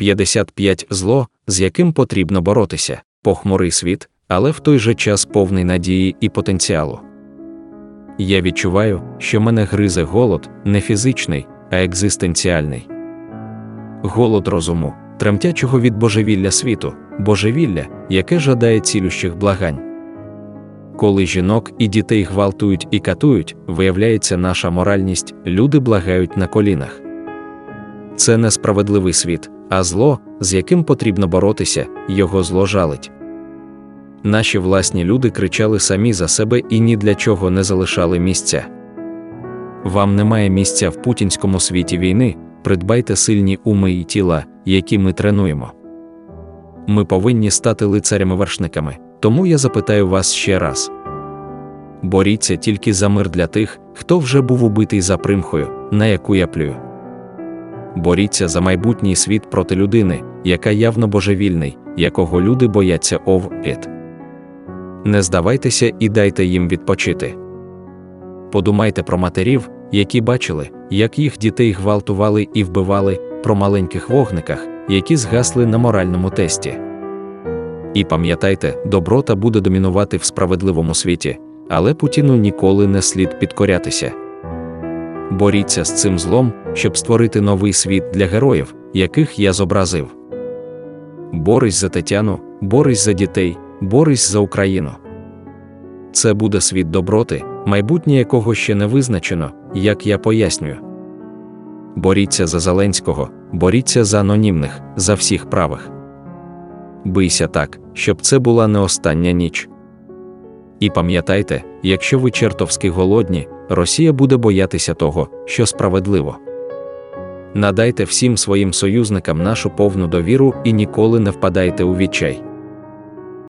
55 зло, з яким потрібно боротися, похмурий світ, але в той же час повний надії і потенціалу. Я відчуваю, що мене гризе голод не фізичний, а екзистенціальний. Голод розуму, тремтячого від божевілля світу, божевілля, яке жадає цілющих благань. Коли жінок і дітей гвалтують і катують, виявляється наша моральність, люди благають на колінах. Це несправедливий світ, а зло, з яким потрібно боротися, його зло жалить. Наші власні люди кричали самі за себе і ні для чого не залишали місця. Вам немає місця в путінському світі війни, придбайте сильні уми і тіла, які ми тренуємо. Ми повинні стати лицарями-вершниками, тому я запитаю вас ще раз. Боріться тільки за мир для тих, хто вже був убитий за примхою, на яку я плюю. Боріться за майбутній світ проти людини, яка явно божевільний, якого люди бояться ов ет. Не здавайтеся і дайте їм відпочити. Подумайте про матерів, які бачили, як їх дітей гвалтували і вбивали, про маленьких вогниках, які згасли на моральному тесті. І пам'ятайте, доброта буде домінувати в справедливому світі, але Путіну ніколи не слід підкорятися. Боріться з цим злом, щоб створити новий світ для героїв, яких я зобразив. Борись за Тетяну, борись за дітей, борись за Україну. Це буде світ доброти, майбутнє якого ще не визначено, як я пояснюю. Боріться за Зеленського, боріться за анонімних, за всіх правих. Бийся так, щоб це була не остання ніч. І пам'ятайте, якщо ви чертовськи голодні, Росія буде боятися того, що справедливо. Надайте всім своїм союзникам нашу повну довіру і ніколи не впадайте у відчай.